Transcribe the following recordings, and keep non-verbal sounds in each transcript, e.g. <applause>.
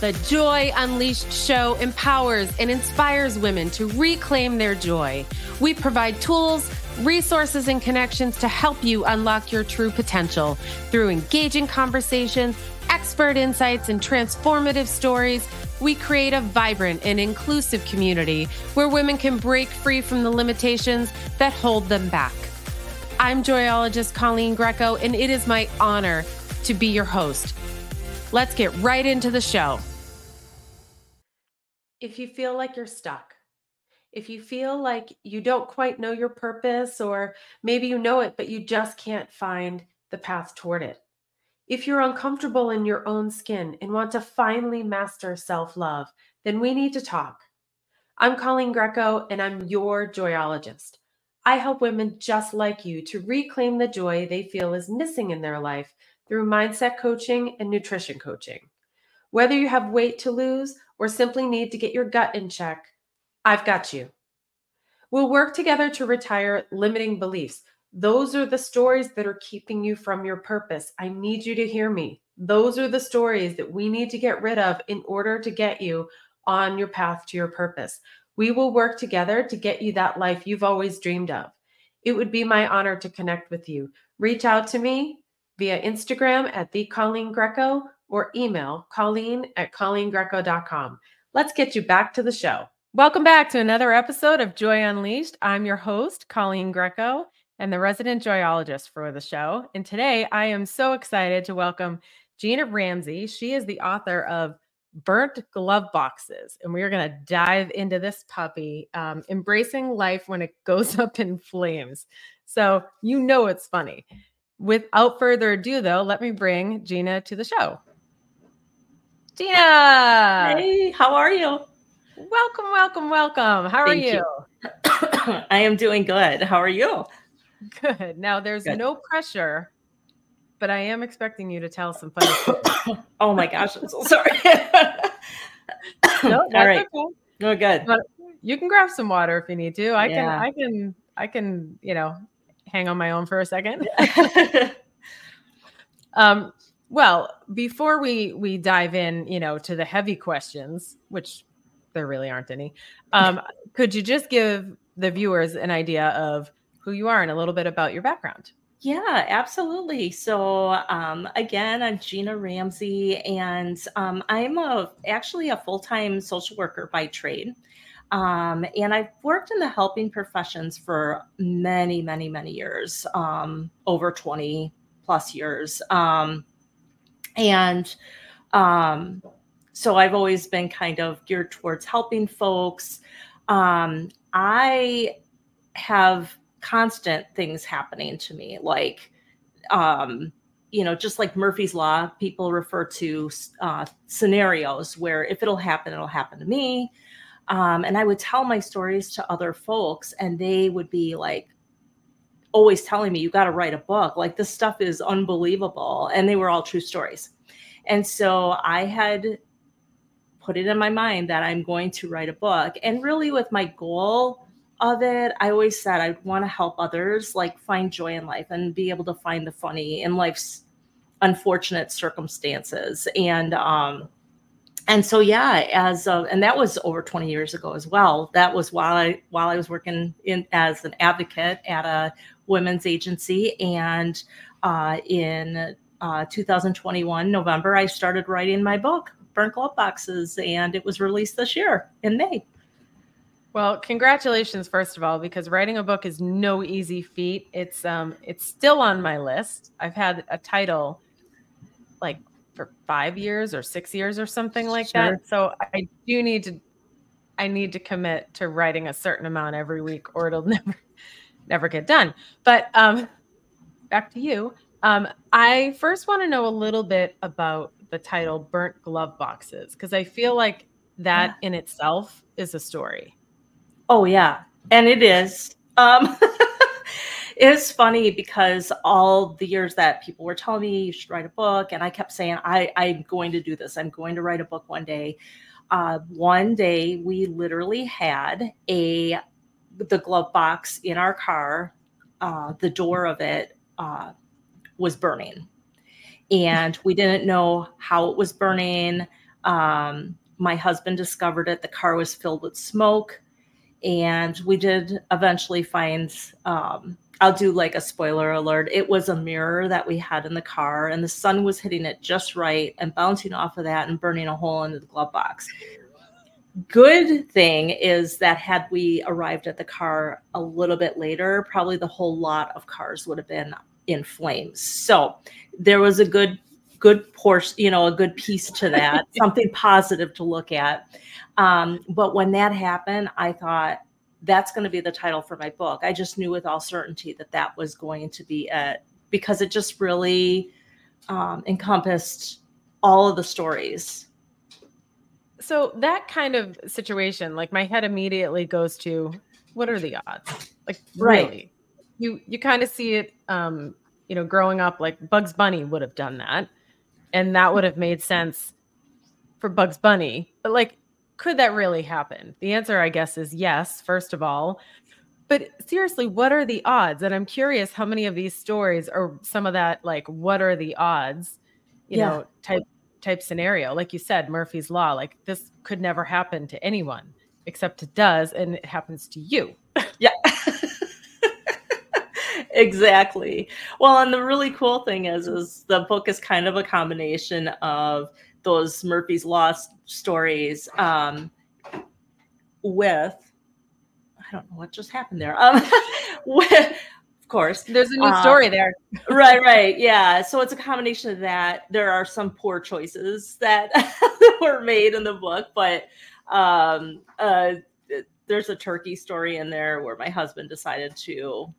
The Joy Unleashed show empowers and inspires women to reclaim their joy. We provide tools, resources, and connections to help you unlock your true potential through engaging conversations, expert insights, and transformative stories. We create a vibrant and inclusive community where women can break free from the limitations that hold them back. I'm joyologist Coleen Greco, and it is my honor to be your host. Let's get right into the show. If you feel like you're stuck, if you feel like you don't quite know your purpose, or maybe you know it, but you just can't find the path toward it, if you're uncomfortable in your own skin and want to finally master self love, then we need to talk. I'm Coleen Greco, and I'm your joyologist. I help women just like you to reclaim the joy they feel is missing in their life through mindset coaching and nutrition coaching. Whether you have weight to lose or simply need to get your gut in check, I've got you. We'll work together to retire limiting beliefs. Those are the stories that are keeping you from your purpose. I need you to hear me. Those are the stories that we need to get rid of in order to get you on your path to your purpose. We will work together to get you that life you've always dreamed of. It would be my honor to connect with you. Reach out to me via Instagram at the Coleen Greco or email coleen at coleengreco.com. Let's get you back to the show. Welcome back to another episode of Joy Unleashed. I'm your host, Coleen Greco, and the resident joyologist for the show. And today I am so excited to welcome Gina Ramsey. She is the author of Burnt Glove Boxes. And we're going to dive into this puppy, um, embracing life when it goes <laughs> up in flames. So you know it's funny. Without further ado, though, let me bring Gina to the show. Gina. Hey, how are you? Welcome, welcome, welcome. How are you? you. <coughs> I am doing good. How are you? Good. Now, there's good. no pressure, but I am expecting you to tell some funny <coughs> stories. oh my gosh, I'm so sorry. <laughs> <coughs> no, All right. Okay. No, good. But you can grab some water if you need to. I yeah. can, I can, I can, you know, hang on my own for a second. <laughs> um, well, before we we dive in, you know, to the heavy questions, which there really aren't any, um, could you just give the viewers an idea of who you are and a little bit about your background? Yeah, absolutely. So um, again, I'm Gina Ramsey, and um, I'm a actually a full time social worker by trade. Um, and I've worked in the helping professions for many, many, many years, um, over 20 plus years. Um, and um, so I've always been kind of geared towards helping folks. Um, I have constant things happening to me, like, um, you know, just like Murphy's Law, people refer to uh, scenarios where if it'll happen, it'll happen to me. Um, and I would tell my stories to other folks, and they would be like, always telling me, you got to write a book. Like, this stuff is unbelievable. And they were all true stories. And so I had put it in my mind that I'm going to write a book. And really, with my goal of it, I always said I'd want to help others like find joy in life and be able to find the funny in life's unfortunate circumstances. And, um, and so yeah as uh, and that was over 20 years ago as well. That was while i while i was working in as an advocate at a women's agency. And uh, in uh, 2021 november i started writing my book burnt glove boxes and it was released this year in may. Well congratulations first of all because writing a book is no easy feat. It's um it's still on my list. I've had a title like for five years or six years or something like sure. that. So I do need to I need to commit to writing a certain amount every week or it'll <laughs> never never get done. But um back to you. Um I first want to know a little bit about the title Burnt Glove Boxes because I feel like that yeah. in itself is a story. Oh yeah. And it is. Um <laughs> it's funny because all the years that people were telling me you should write a book, and I kept saying, I, I'm going to do this. I'm going to write a book one day. Uh, one day we literally had a the glove box in our car, uh, the door of it uh, was burning. And we didn't know how it was burning. Um, my husband discovered it. The car was filled with smoke. And we did eventually find, um, I'll do like a spoiler alert. It was a mirror that we had in the car, and the sun was hitting it just right and bouncing off of that and burning a hole into the glove box. Good thing is that had we arrived at the car a little bit later, probably the whole lot of cars would have been in flames. So there was a good good portion, you know, a good piece to that, <laughs> something positive to look at. Um, but when that happened, I thought that's going to be the title for my book. I just knew with all certainty that that was going to be it because it just really um, encompassed all of the stories. So that kind of situation, like my head immediately goes to, what are the odds? Like Right. really, you you kind of see it, um, you know, growing up. Like Bugs Bunny would have done that, and that would have made sense for Bugs Bunny. But like, could that really happen? The answer, I guess, is yes. First of all, but seriously, what are the odds? And I'm curious how many of these stories are some of that like, what are the odds? You Yeah. know, type type scenario. Like you said, Murphy's Law, like this could never happen to anyone, except it does, and it happens to you. Yeah. <laughs> exactly. Well, and the really cool thing is is the book is kind of a combination of those Murphy's Law stories um with I don't know what just happened there. Um <laughs> with of course There's a new Uh, story there. <laughs> right right yeah so it's a combination of that there are some poor choices that <laughs> were made in the book but um uh there's a turkey story in there where my husband decided to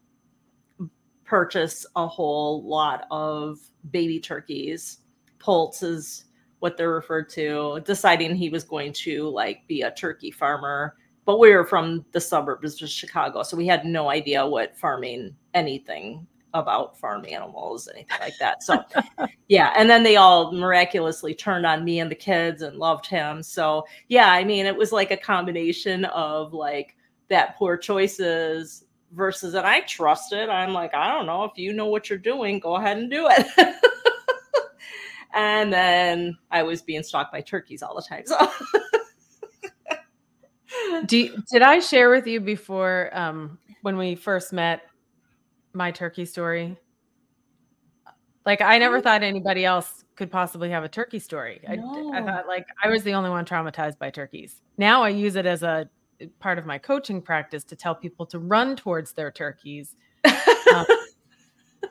purchase a whole lot of baby turkeys poults is what they're referred to deciding he was going to like be a turkey farmer but we were from the suburbs of chicago so we had no idea what farming anything about farm animals, anything like that. So, <laughs> yeah. And then they all miraculously turned on me and the kids and loved him. So, yeah, I mean, it was like a combination of like that poor choices versus, and I trusted. I'm like, I don't know if you know what you're doing, go ahead and do it. <laughs> and then I was being stalked by turkeys all the time. So, <laughs> Do you- did I share with you before um, when we first met my turkey story? Like I never Oh. thought anybody else could possibly have a turkey story. I, I thought like I was the only one traumatized by turkeys. Now I use it as a part of my coaching practice to tell people to run towards their turkeys. <laughs> Um,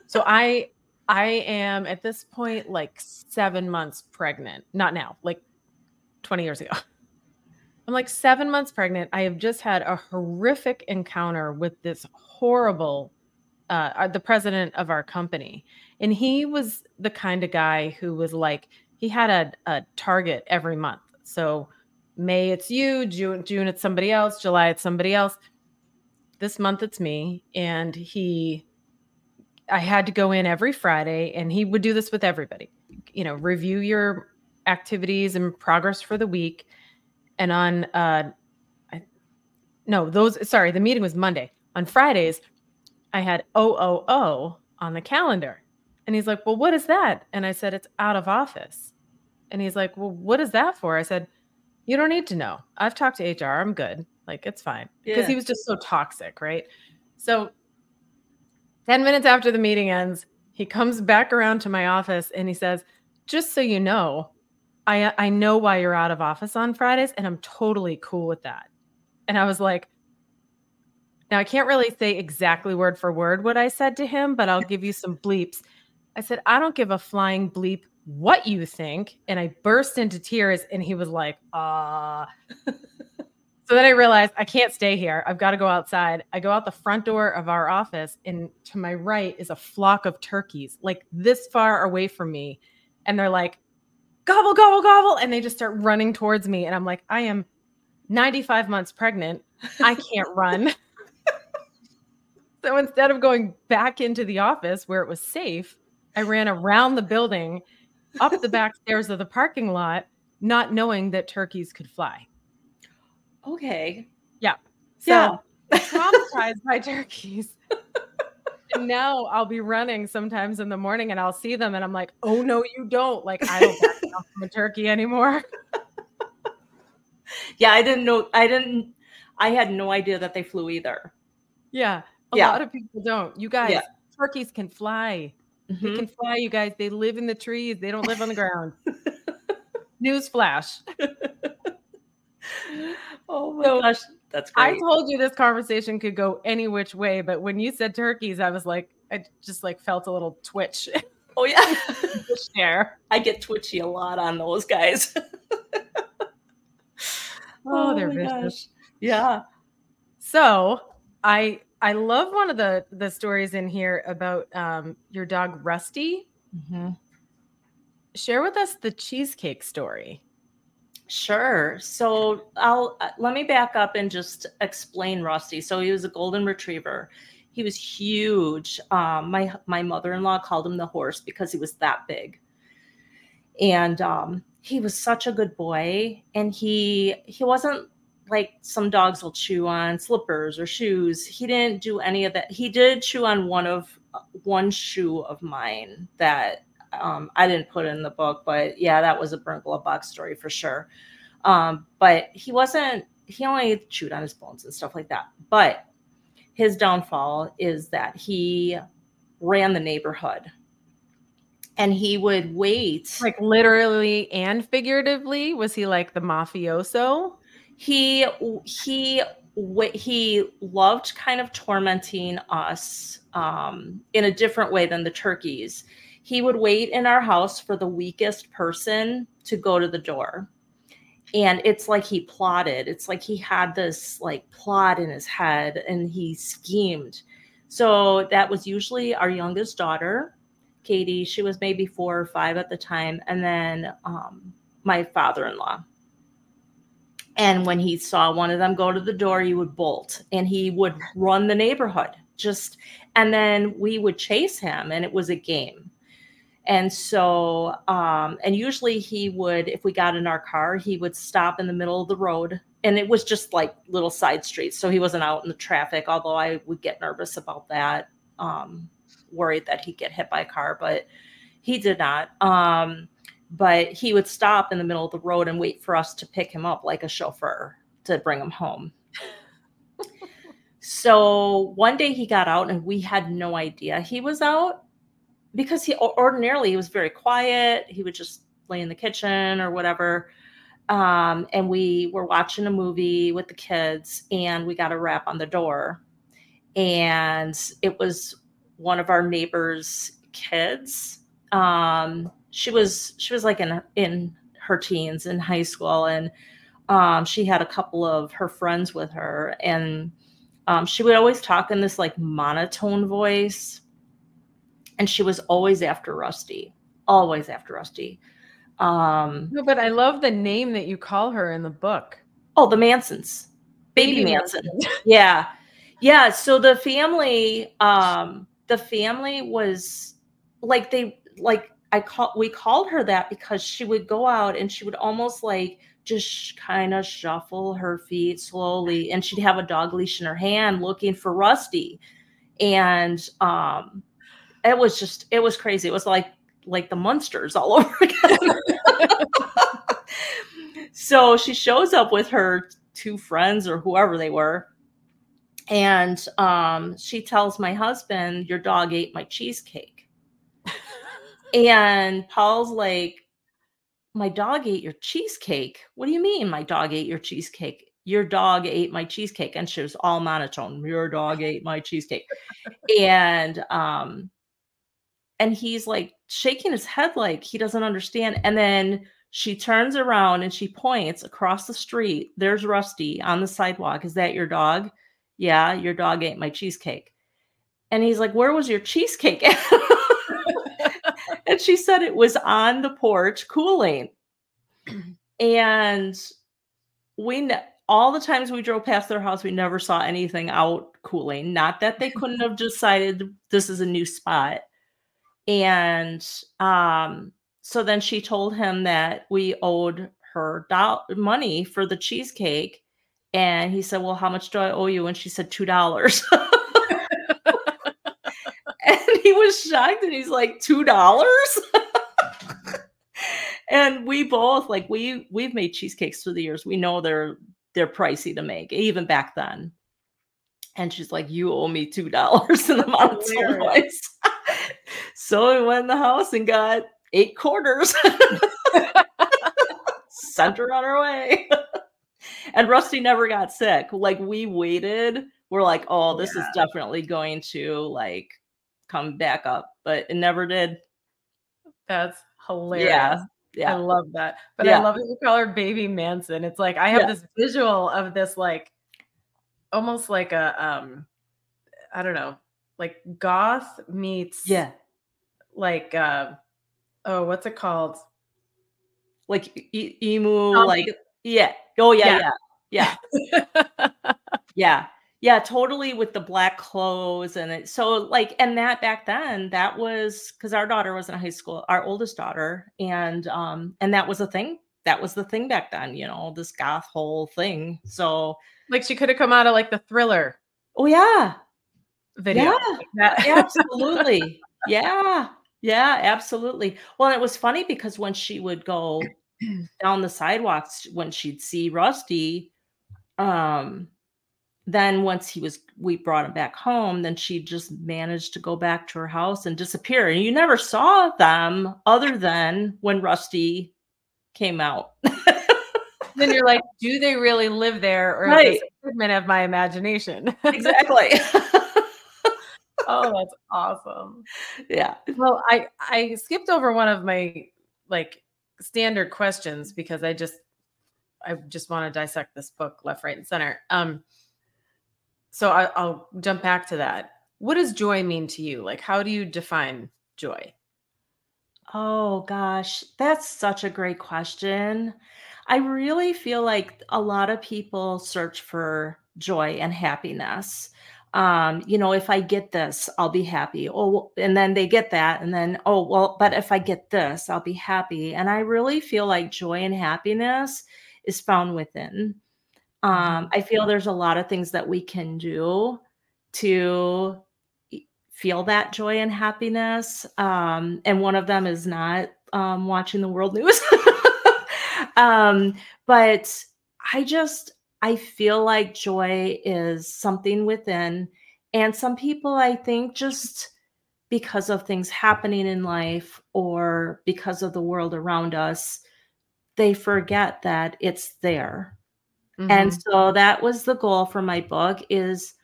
so I I am at this point like 7 months pregnant. Not now, like 20 years ago. I'm like 7 months pregnant. I have just had a horrific encounter with this horrible uh, uh, the president of our company. And he was the kind of guy who was like, he had a, a target every month. So May it's you, June, June it's somebody else, July it's somebody else. This month it's me. And he, I had to go in every Friday and he would do this with everybody, you know, review your activities and progress for the week. And on, uh, I, no, those, sorry, the meeting was Monday. On Fridays, I had OOO on the calendar. And he's like, Well, what is that? And I said, It's out of office. And he's like, Well, what is that for? I said, You don't need to know. I've talked to HR. I'm good. Like, it's fine. Because Yeah. he was just so toxic, right? So 10 minutes after the meeting ends, he comes back around to my office and he says, Just so you know, I I know why you're out of office on Fridays, and I'm totally cool with that. And I was like, now I can't really say exactly word for word what I said to him, but I'll give you some bleeps. I said, I don't give a flying bleep what you think. And I burst into tears and he was like, ah. <laughs> so then I realized I can't stay here. I've got to go outside. I go out the front door of our office, and to my right is a flock of turkeys, like this far away from me. And they're like, gobble, gobble, gobble. And they just start running towards me. And I'm like, I am 95 months pregnant. I can't run. <laughs> so instead of going back into the office where it was safe, I ran around the building, up the back stairs of the parking lot, not knowing that turkeys could fly. Okay. Yeah. So Yeah. traumatized by turkeys. <laughs> And now I'll be running sometimes in the morning and I'll see them and I'm like, oh no, you don't. Like I don't back down from a turkey anymore. <laughs> yeah, I didn't know. I didn't. I had no idea that they flew either. Yeah, a Yeah. lot of people don't. You guys, Yeah. turkeys can fly. They Mhm. can fly, you guys. They live in the trees. They don't live on the <laughs> ground. News flash. Oh my So, gosh, that's great. I told you this conversation could go any which way, but when you said turkeys, I was like, I just like felt a little twitch <laughs> oh yeah, there. I get twitchy a lot on those guys. <laughs> Oh, they're my vicious. gosh. Yeah. So I I love one of the the stories in here about um your dog Rusty. Mm-hmm. Share with us the cheesecake story. Sure. So I'll uh, let me back up and just explain Rusty. So he was a golden retriever. He was huge. Um, my my mother-in-law called him the horse because he was that big. And um, he was such a good boy. And he he wasn't like some dogs will chew on slippers or shoes. He didn't do any of that. He did chew on one of uh, one shoe of mine that um, I didn't put in the book, but yeah, that was a burnt glove box story for sure. Um, but he wasn't, he only chewed on his bones and stuff like that. But his downfall is that he ran the neighborhood and he would wait. Like literally and figuratively, was he like the mafioso? he he he loved kind of tormenting us um, in a different way than the turkeys. He would wait in our house for the weakest person to go to the door. And it's like he plotted. It's like he had this like plot in his head and he schemed. So that was usually our youngest daughter, Katie. She was maybe four or five at the time. And then um, my father in law. And when he saw one of them go to the door, he would bolt and he would run the neighborhood. Just and then we would chase him, and it was a game. And so, um, and usually he would, if we got in our car, he would stop in the middle of the road. And it was just like little side streets. So he wasn't out in the traffic, although I would get nervous about that, um, worried that he'd get hit by a car, but he did not. Um, but he would stop in the middle of the road and wait for us to pick him up like a chauffeur to bring him home. <laughs> so one day he got out and we had no idea he was out because he ordinarily he was very quiet. He would just lay in the kitchen or whatever. Um, and we were watching a movie with the kids and we got a rap on the door. And it was one of our neighbors' kids. Um, she was she was like in in her teens in high school and um, she had a couple of her friends with her and um, she would always talk in this like monotone voice and she was always after rusty always after rusty. Um, No, but I love the name that you call her in the book. oh the mansons. Baby, Baby manson <laughs> yeah. Yeah so the family um the family was like they like i call we called her that because she would go out and she would almost like just kind of shuffle her feet slowly and she'd have a dog leash in her hand looking for rusty. And um it was just it was crazy. It was like like the monsters all <laughs> over again. So she shows up with her two friends or whoever they were. And um, she tells my husband your dog ate my cheesecake. And paul's like my dog ate your cheesecake? What do you mean my dog ate your cheesecake? Your dog ate my cheesecake. And she was all monotone your dog ate my cheesecake. And um and he's like shaking his head like he doesn't understand and then she turns around and she points across the street there's rusty on the sidewalk. Is that your dog? Yeah your dog ate my cheesecake. And he's like where was your cheesecake <laughs> and she said it was on the porch cooling. And we ne- all the times we drove past their house we never saw anything out cooling. Not that they couldn't <laughs> have decided this is a new spot and um so then she told him that we owed her do- money for the cheesecake and he said well how much do i owe you and she said two dollars <laughs> and he was shocked and he's like two dollars <laughs> and we both like we we've made cheesecakes through the years. We know they're they're pricey to make, even back then. And she's like, "You owe me two dollars in the month." <laughs> so we went in the house and got eight quarters. <laughs> Sent her on her way. <laughs> and Rusty never got sick. Like we waited. We're like, "Oh, this yeah. is definitely going to like come back up," but it never did. That's hilarious. Yeah. Yeah. I love that. But yeah. I love that you call her baby Manson. It's like I have yeah. this visual of this like almost like a um I don't know, like goth meets yeah, like uh oh, what's it called? Like e- emo, um, like yeah. Oh yeah, yeah, yeah. Yeah. <laughs> yeah. Yeah, totally with the black clothes and it so like and that back then that was because our daughter was in high school, our oldest daughter, and um and that was a thing. That was the thing back then, you know, this goth whole thing. So like she could have come out of like the thriller. Oh yeah. Video. Yeah. absolutely. <laughs> yeah. Yeah, absolutely. Well, it was funny because when she would go <clears throat> down the sidewalks when she'd see Rusty, um, then once he was we brought him back home, then she just managed to go back to her house and disappear. And you never saw them other than when Rusty came out. then you're like, do they really live there, or right. is this a figment of my imagination? <laughs> exactly. <laughs> oh, that's awesome. Yeah. Well, I I skipped over one of my like standard questions because I just I just want to dissect this book left, right, and center. Um, so I, I'll jump back to that. What does joy mean to you? Like, how do you define joy? Oh gosh, that's such a great question. I really feel like a lot of people search for joy and happiness. Um, you know, if I get this, I'll be happy. Oh, and then they get that, and then, oh, well, but if I get this, I'll be happy. And I really feel like joy and happiness is found within. Um, mm-hmm. I feel there's a lot of things that we can do to feel that joy and happiness. Um, and one of them is not um, watching the world news. <laughs> um, but I just, I feel like joy is something within. And some people, I think, just because of things happening in life or because of the world around us, they forget that it's there. Mm-hmm. And so that was the goal for my book is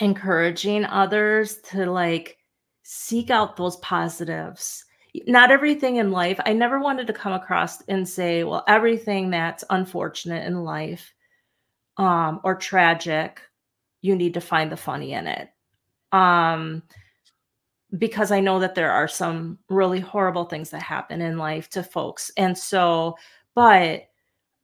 encouraging others to like seek out those positives not everything in life i never wanted to come across and say well everything that's unfortunate in life um, or tragic you need to find the funny in it. Um, because i know that there are some really horrible things that happen in life to folks. And so but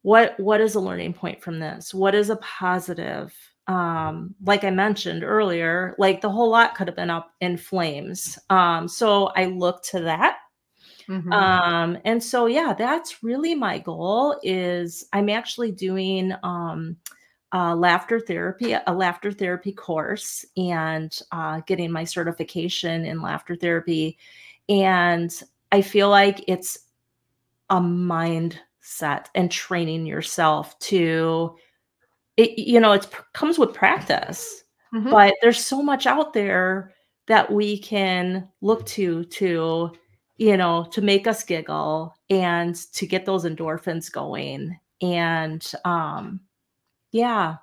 what what is a learning point from this? What is a positive um like i mentioned earlier like the whole lot could have been up in flames. Um so i look to that mm-hmm. um and so yeah that's really my goal is i'm actually doing um uh, laughter therapy a laughter therapy course and uh, getting my certification in laughter therapy and i feel like it's a mindset and training yourself to it, you know, it comes with practice, mm-hmm. but there's so much out there that we can look to to you know to make us giggle and to get those endorphins going and um yeah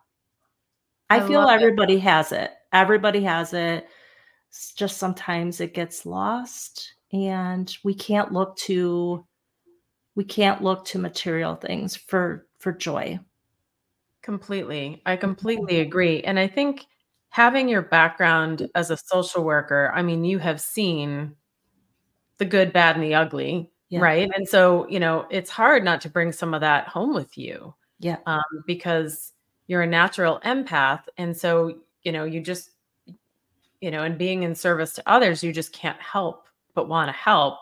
i, I feel everybody it. has it everybody has it it's just sometimes it gets lost and we can't look to we can't look to material things for for joy Completely. I completely agree. And I think having your background as a social worker, I mean, you have seen the good, bad, and the ugly, yeah. right? And so, you know, it's hard not to bring some of that home with you. Yeah. Um, because you're a natural empath. And so, you know, you just, you know, and being in service to others, you just can't help but want to help.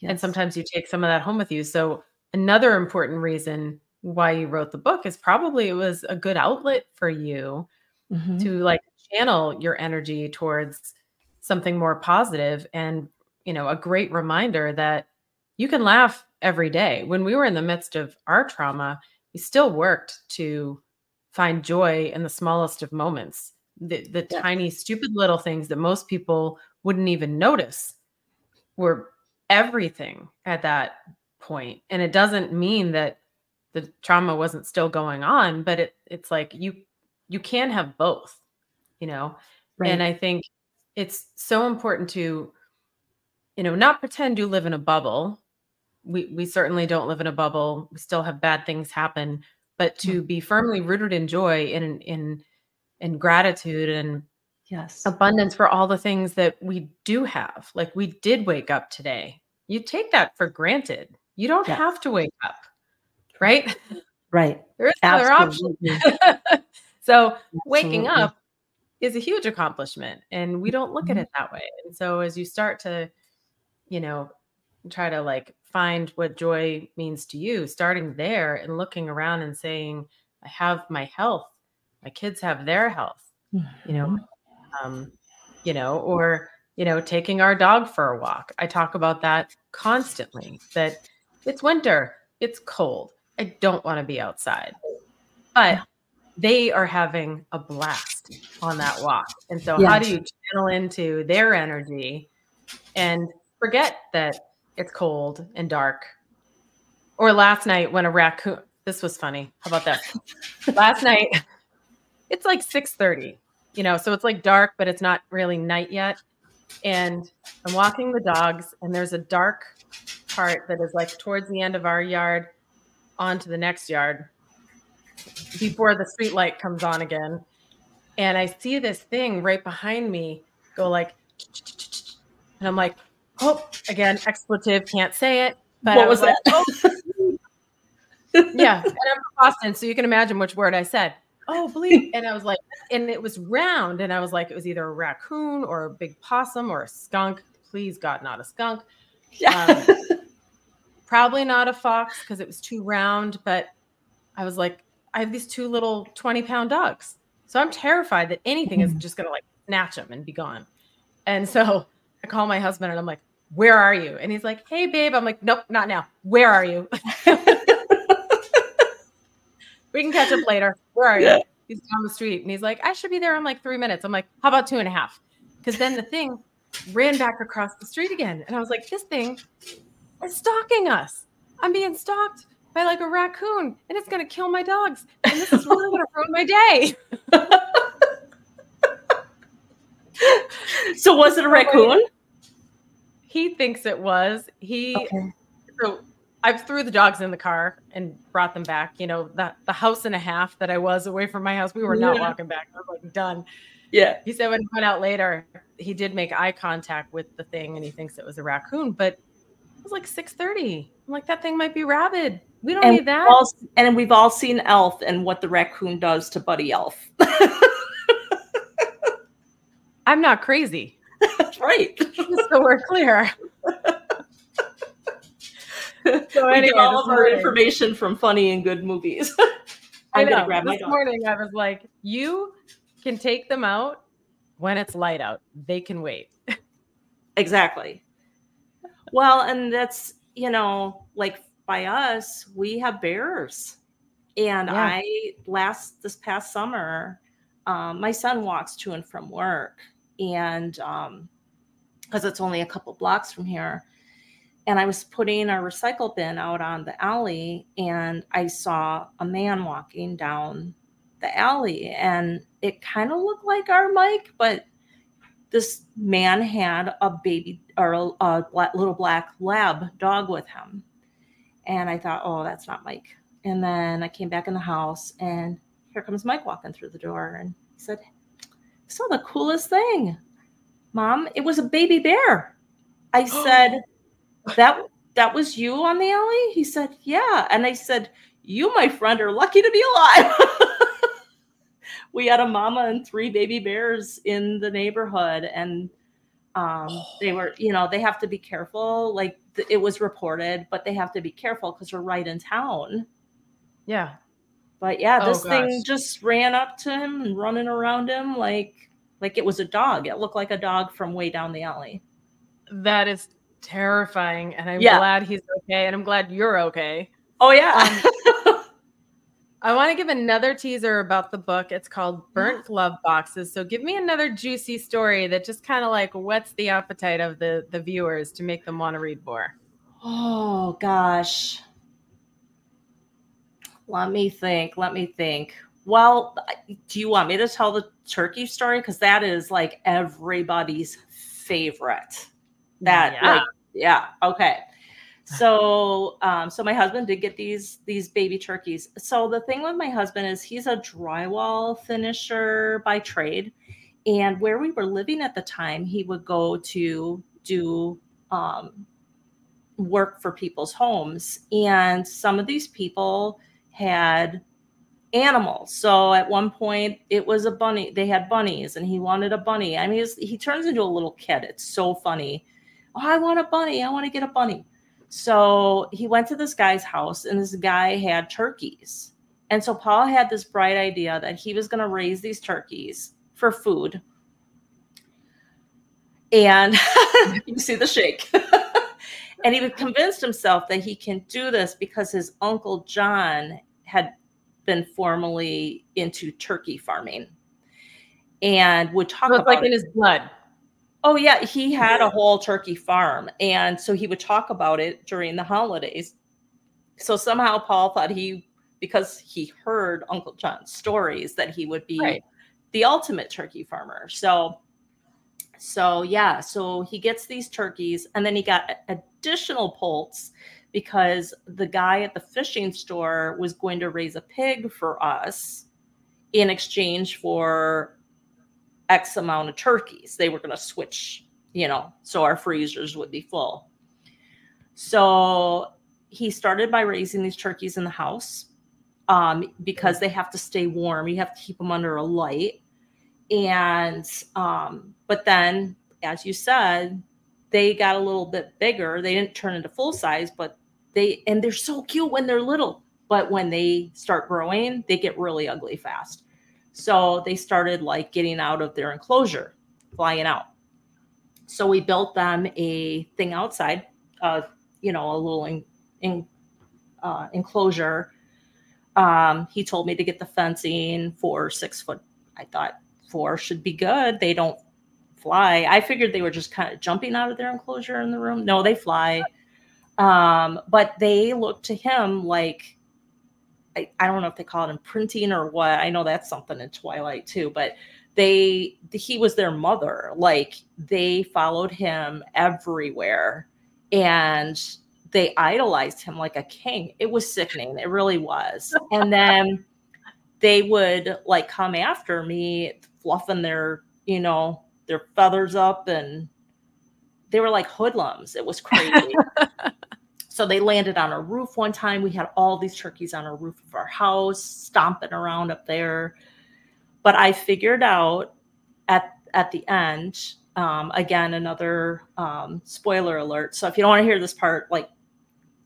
Yes. And sometimes you take some of that home with you. So, another important reason why you wrote the book is probably it was a good outlet for you mm-hmm. to like channel your energy towards something more positive and you know a great reminder that you can laugh every day. When we were in the midst of our trauma, we still worked to find joy in the smallest of moments, the, the Yeah. tiny, stupid little things that most people wouldn't even notice were everything at that point. And it doesn't mean that the trauma wasn't still going on, but it it's like you you can have both, you know. And I think it's so important to, you know, not pretend you live in a bubble. We we certainly don't live in a bubble. We still have bad things happen, but to be firmly rooted in joy in in in gratitude and yes. abundance for all the things that we do have. Like we did wake up today. You take that for granted. You don't Yeah. have to wake up. Right? Right. <laughs> There is another option. Absolutely. <laughs> so waking up is a huge accomplishment and we don't look at Mhm. it that way and so as you start to you know try to like find what joy means to you starting there and looking around and saying i have my health. My kids have their health you know um you know or you know taking our dog for a walk. I talk about that constantly that it's winter it's cold i don't want to be outside. But they are having a blast on that walk. And so how do you channel into their energy and forget that it's cold and dark. Or last night when a raccoon this was funny. How about that? <laughs> Last night it's like 6:30 you know so it's like dark but it's not really night yet. And i'm walking the dogs and there's a dark part that is like towards the end of our yard onto the next yard before the street light comes on again. And i see this thing right behind me go like <tsk> and i'm like oh again expletive can't say it but what I was like, that? Oh. <laughs> yeah, and I'm from Boston, so you can imagine which word I said. Oh, bleep. and I was like, and it was round, and I was like, it was either a raccoon or a big possum or a skunk. Please, God, not a skunk. yeah. Um, <laughs> probably not a fox because it was too round. But I was like, I have these two little 20 pound dogs, so I'm terrified that anything is <laughs> just gonna like snatch them and be gone. And so I call my husband, and I'm like, where are you? And he's like, hey, babe. I'm like, nope, not now. Where are you? <laughs> we can catch up later. Where are you? He's down the street and he's like, I should be there in like three minutes. I'm like, how about two and a half? Because then the thing ran back across the street again. And I was like, this thing is stalking us. I'm being stalked by like a raccoon and it's going to kill my dogs. And this is really going to ruin my day. <laughs> so was it a <laughs> raccoon? He thinks it was. He, Okay. so I threw the dogs in the car and brought them back. You know, the, the house and a half that I was away from my house, we were not Yeah. walking back. I was like, done. Yeah. He said when he went out later, he did make eye contact with the thing and he thinks it was a raccoon, but it was like 6:30. I'm like, that thing might be rabid. We don't And, need that. we've all, and we've all seen Elf and what the raccoon does to Buddy Elf. <laughs> I'm not crazy. Right. <laughs> Just so we're clear. <laughs> So we anyway, get all of our morning- information from funny and good movies. <laughs> I know. this morning I was like, you can take them out when it's light out. They can wait. Exactly. Well, and that's, you know, like by us, we have bears. And Yeah. I last this past summer, um, my son walks to and from work and um because it's only a couple blocks from here. And I was putting our recycle bin out on the alley and I saw a man walking down the alley and it kind of looked like our Mike, but this man had a baby or a, a little black lab dog with him. And I thought, oh, that's not Mike. And then I came back in the house and here comes Mike walking through the door and he said, I saw the coolest thing. Mom, it was a baby bear. I <gasps> said, that that was you on the alley? He said, Yeah. And I said, You, my friend, are lucky to be alive. <laughs> we had a mama and three baby bears in the neighborhood and um, they were you know they have to be careful like th- it was reported but they have to be careful because we're right in town Yeah. but yeah Oh, this thing just ran up to him and running around him like like it was a dog it looked like a dog from way down the alley That is terrifying. And I'm Yeah. glad he's okay. And I'm glad you're okay. Oh yeah. Um, <laughs> I want to give another teaser about the book. It's called Burnt Glove Boxes. So give me another juicy story that just kind of like whets the appetite of the the viewers to make them want to read more. oh gosh. Let me think. Let me think. Well, do you want me to tell the turkey story? Because that is like everybody's favorite. That Yeah. like yeah, okay. So um so my husband did get these these baby turkeys. So the thing with my husband is he's a drywall finisher by trade. And where we were living at the time, he would go to do um work for people's homes. And some of these people had animals. So at one point, it was a bunny. They had bunnies, and he wanted a bunny. I mean, he turns into a little kid. It's so funny. Oh, I want a bunny. I want to get a bunny. So he went to this guy's house, and this guy had turkeys. And so Paul had this bright idea that he was going to raise these turkeys for food. And <laughs> you see the shake. <laughs> and he convinced himself that he can do this because his uncle John had been formally into turkey farming and would talk So about like in it. his blood. Oh yeah, he had a whole turkey farm, and so he would talk about it during the holidays. So somehow Paul thought he, because he heard Uncle John's stories, that he would be Right. the ultimate turkey farmer. So, so yeah, so he gets these turkeys, and then he got additional poults because the guy at the fishing store was going to raise a pig for us in exchange for X amount of turkeys. They were going to switch, you know, so our freezers would be full. So he started by raising these turkeys in the house um, because they have to stay warm. You have to keep them under a light. And, um, but then, as you said, they got a little bit bigger. They didn't turn into full size, but they, and they're so cute when they're little. But when they start growing, they get really ugly fast. So they started like getting out of their enclosure, flying out. So we built them a thing outside, uh, you know, a little in, in, uh, enclosure. Um, he told me to get the fencing for six foot. I thought four should be good. They don't fly. I figured they were just kind of jumping out of their enclosure in the room. No, they fly. Um, but they look to him like I, I don't know if they call it imprinting or what. I know that's something in Twilight too, but they he was their mother. Like they followed him everywhere and they idolized him like a king. It was sickening. It really was. And then they would like come after me, fluffing their, you know, their feathers up and they were like hoodlums. It was crazy. <laughs> So they landed on our roof one time. We had all these turkeys on our roof of our house, stomping around up there. But I figured out at at the end, um, again, another um, spoiler alert. So if you don't want to hear this part, like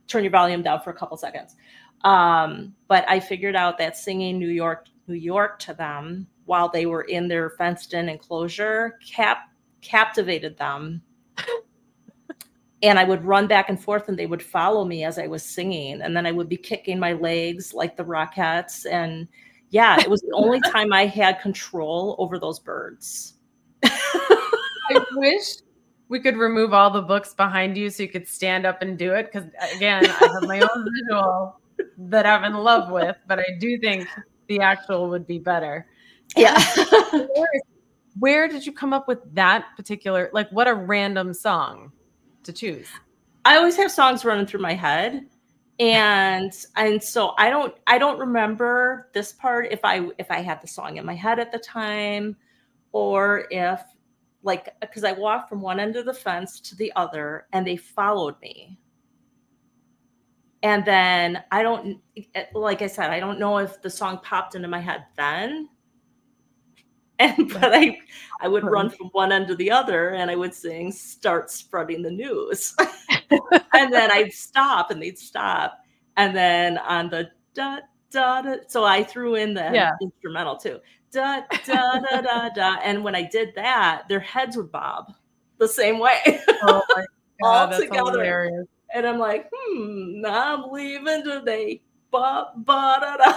turn your volume down for a couple seconds. Um, but I figured out that singing New York, New York to them while they were in their fenced-in enclosure cap captivated them and I would run back and forth and they would follow me as I was singing. And then I would be kicking my legs like the Rockettes. And yeah, it was the <laughs> only time I had control over those birds. I wish we could remove all the books behind you so you could stand up and do it. Because uh, again, I have my own <laughs> visual that I'm in love with, but I do think the actual would be better. Yeah. Where, <laughs> where did you come up with that particular, like, what a random song to choose? I always have songs running through my head. And and so I don't I don't remember this part if I if I had the song in my head at the time or if like because I walked from one end of the fence to the other and they followed me. And then I don't like I said, I don't know if the song popped into my head then. <laughs> And but I I would run from one end to the other and I would sing start spreading the news. <laughs> <laughs> and then I'd stop and they'd stop. And then on the da da da so I threw in the Yeah. instrumental too. Da da da da da. And when I did that, their heads would bob the same way. Oh my all together. And I'm like, hmm, I'm leaving today. Ba, ba, da, da.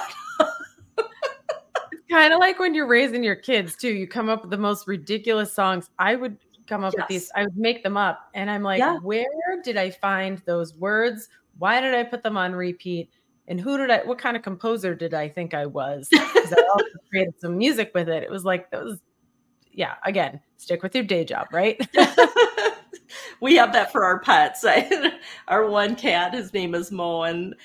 Kind of like when you're raising your kids too. You come up with the most ridiculous songs. I would come up yes. with these. I would make them up, and I'm like, yeah. where did I find those words? Why did I put them on repeat? And who did I? What kind of composer did I think I was? Because I also <laughs> created some music with it. It was like those. Yeah, again, stick with your day job, right? <laughs> we have that for our pets. <laughs> our one cat, his name is Mo, and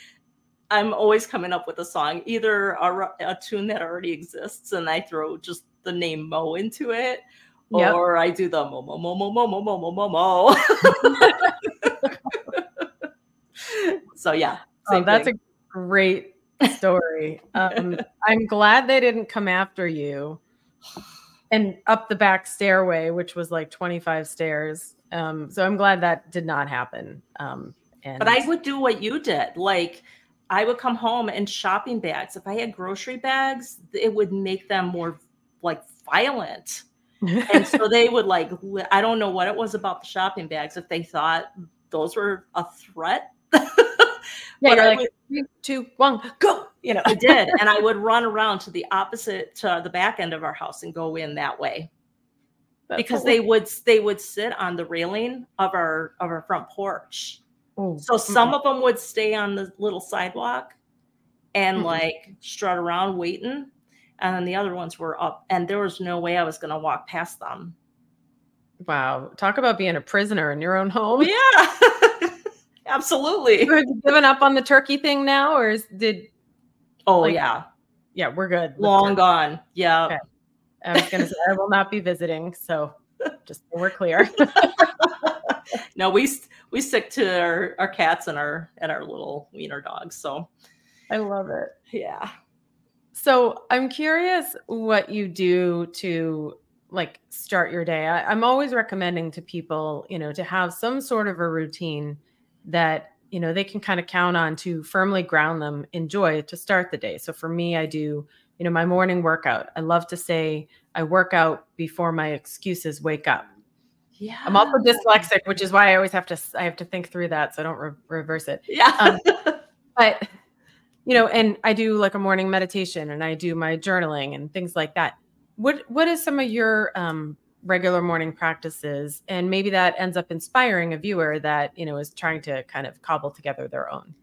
I'm always coming up with a song, either a, a, tune that already exists and I throw just the name Mo into it, yep. or I do the Mo Mo Mo Mo Mo Mo Mo Mo Mo Mo. <laughs> so yeah, oh, that's thing. a great story. <laughs> Um, I'm glad they didn't come after you and up the back stairway, which was like 25 stairs. Um, so I'm glad that did not happen. Um, and but I would do what you did, like I would come home and shopping bags. If I had grocery bags, it would make them more like violent. <laughs> and so they would like I don't know what it was about the shopping bags if they thought those were a threat. <laughs> yeah, like would, three, two, one, go. You know, I did, and I would run around to the opposite to the back end of our house and go in that way. That's because they would they would sit on the railing of our of our front porch Oh, so some mm-hmm. of them would stay on the little sidewalk and mm-hmm. like strut around waiting. And then the other ones were up, and there was no way I was going to walk past them. Wow. Talk about being a prisoner in your own home. Yeah. <laughs> Absolutely. You given up on the turkey thing now, or is, did. Oh, like, yeah. Yeah, we're good. Long gone. Yeah. Okay. I was going to say, I will not be visiting. So <laughs> just so we're clear. <laughs> no, we we stick to our, our cats and our and our little wiener dogs. So I love it. Yeah. So I'm curious what you do to like start your day. I, I'm always recommending to people, you know, to have some sort of a routine that you know they can kind of count on to firmly ground them in joy to start the day. So for me, I do you know my morning workout. I love to say I work out before my excuses wake up. Yeah. I'm also dyslexic, which is why I always have to I have to think through that so I don't re- reverse it. Yeah. Um, <laughs> but you know, and I do like a morning meditation and I do my journaling and things like that. What what is some of your um, regular morning practices and maybe that ends up inspiring a viewer that, you know, is trying to kind of cobble together their own.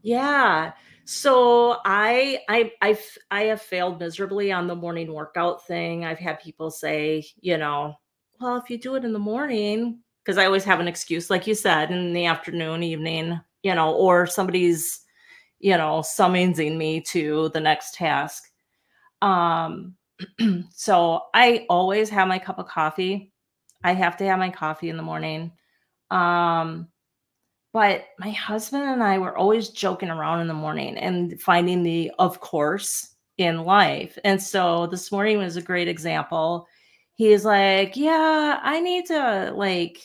Yeah. So I I I I have failed miserably on the morning workout thing. I've had people say, you know, well, if you do it in the morning, because I always have an excuse, like you said, in the afternoon, evening, you know, or somebody's, you know, summoning me to the next task. Um, <clears throat> so I always have my cup of coffee. I have to have my coffee in the morning. Um, but my husband and I were always joking around in the morning and finding the of course in life. And so this morning was a great example he's like, "Yeah, I need to like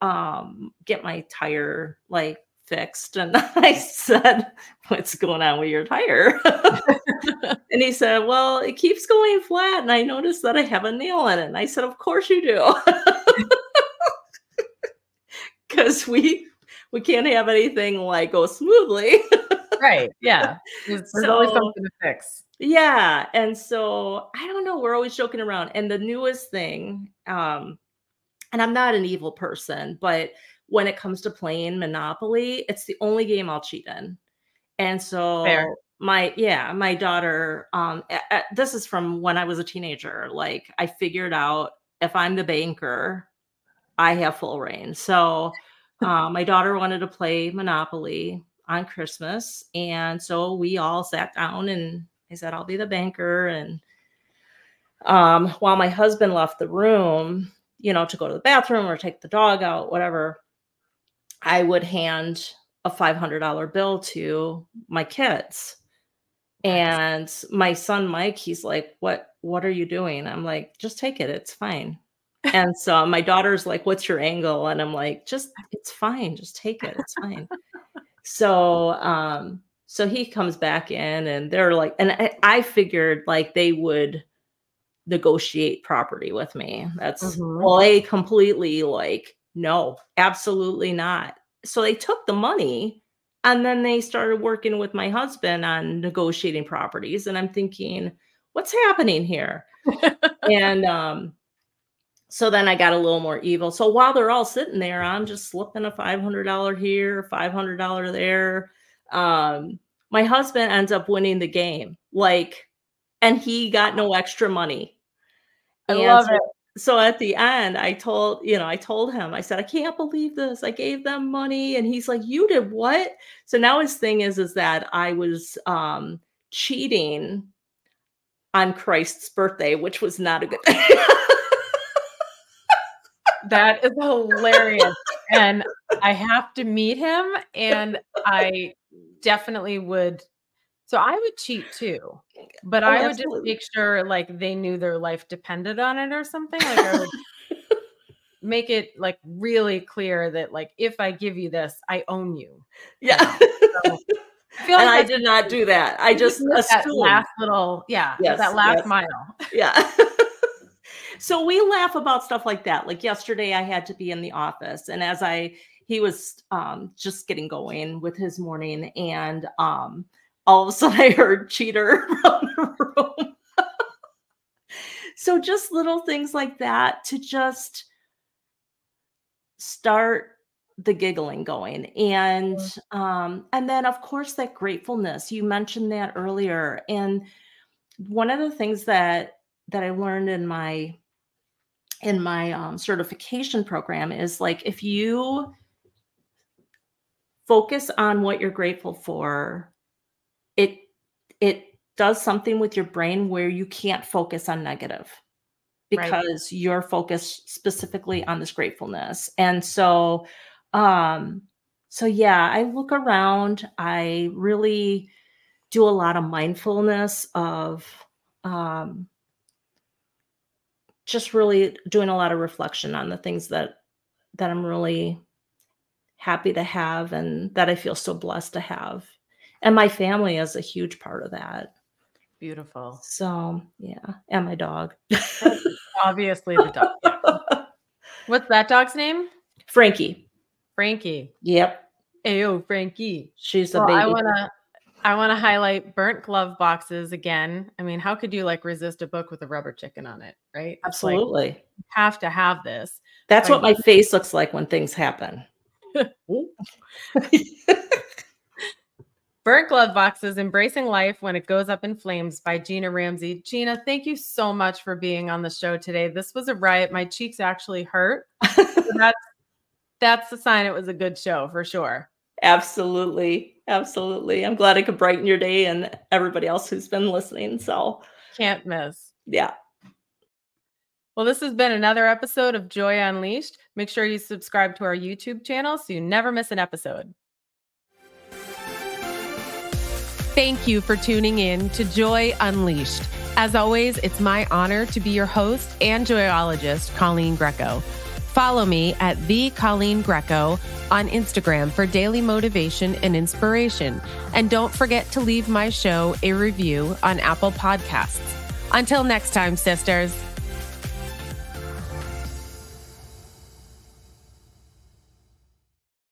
um get my tire like fixed." And <laughs> I said, "What's going on with your tire?" <laughs> and he said, "Well, it keeps going flat and I noticed that I have a nail in it." And I said, "Of course you do." <laughs> Cuz we we can't have anything like go smoothly. right. Yeah. There's, so, always something to fix. Yeah. And so I don't know, we're always joking around. And the newest thing, um, and I'm not an evil person, but when it comes to playing Monopoly, it's the only game I'll cheat in. And so Fair. my yeah, my daughter um a, a, this is from when I was a teenager. Like I figured out if I'm the banker, I have full reign. So um, my daughter wanted to play Monopoly on Christmas. And so we all sat down and I said, I'll be the banker. And um, while my husband left the room, you know, to go to the bathroom or take the dog out, whatever, I would hand a $500 bill to my kids. And my son Mike, he's like, "What what are you doing?" I'm like, "Just take it. It's fine." <laughs> and so my daughter's like, "What's your angle?" And I'm like, "Just it's fine. Just take it. It's fine." <laughs> so um so he comes back in and they're like, and I, I figured like they would negotiate property with me. That's mm-hmm. well, they completely like no, absolutely not. So they took the money and then they started working with my husband on negotiating properties. And I'm thinking, what's happening here? and um, so then I got a little more evil. So while they're all sitting there, I'm just slipping a $500 here, $500 there. Um, my husband ends up winning the game. Like, and he got no extra money. I And love so- it. so at the end i told you know i told him i said i can't believe this i gave them money and he's like you did what so now his thing is is that i was um cheating on christ's birthday which was not a good thing. That is hilarious. and I have to meet him and I definitely would so I would cheat too. But Oh, I would just make sure like they knew their life depended on it or something. Like I would <laughs> make it like really clear that like if I give you this, I own you. yeah So, I feel and i did not do that i just that last little yeah, Yes, that last yes. mile. <laughs> yeah <laughs> so we laugh about stuff like that like yesterday i had to be in the office and as i he was um just getting going with his morning and um all of a <laughs> sudden i heard cheater <laughs> from the room. <laughs> So just little things like that to just start the giggling going and um and then of course that gratefulness. You mentioned that earlier and one of the things that that i learned in my in my um, certification program is like if you focus on what you're grateful for. It it does something with your brain where you can't focus on negative Right. because you're focused specifically on this gratefulness. And so um so yeah i look around. I really do a lot of mindfulness of um just really doing a lot of reflection on the things that that i'm really happy to have and that i feel so blessed to have and my family is a huge part of that Beautiful. so yeah and my dog Obviously the dog. yeah. <laughs> What's that dog's name? frankie Frankie. yep Ayo, Frankie. she's a Well, I baby want to I want to highlight burnt glove boxes again. I mean, how could you like resist a book with a rubber chicken on it, right? Like, absolutely you have to have this. that's like- what my face looks like when things happen <laughs> Burnt glove boxes, embracing life when it goes up in flames by Gina Ramsey. Gina, thank you so much for being on the show today. This was a riot. My cheeks actually hurt. <laughs> That's that's the sign it was a good show for sure. absolutely absolutely i'm glad i could brighten your day and everybody else who's been listening so Can't miss. yeah Well, this has been another episode of Joy Unleashed. Make sure you subscribe to our YouTube channel so you never miss an episode. Thank you for tuning in to Joy Unleashed. As always, it's my honor to be your host and joyologist, Coleen Greco. Follow me at the Coleen Greco on Instagram for daily motivation and inspiration. And don't forget to leave my show a review on Apple Podcasts. Until next time, sisters.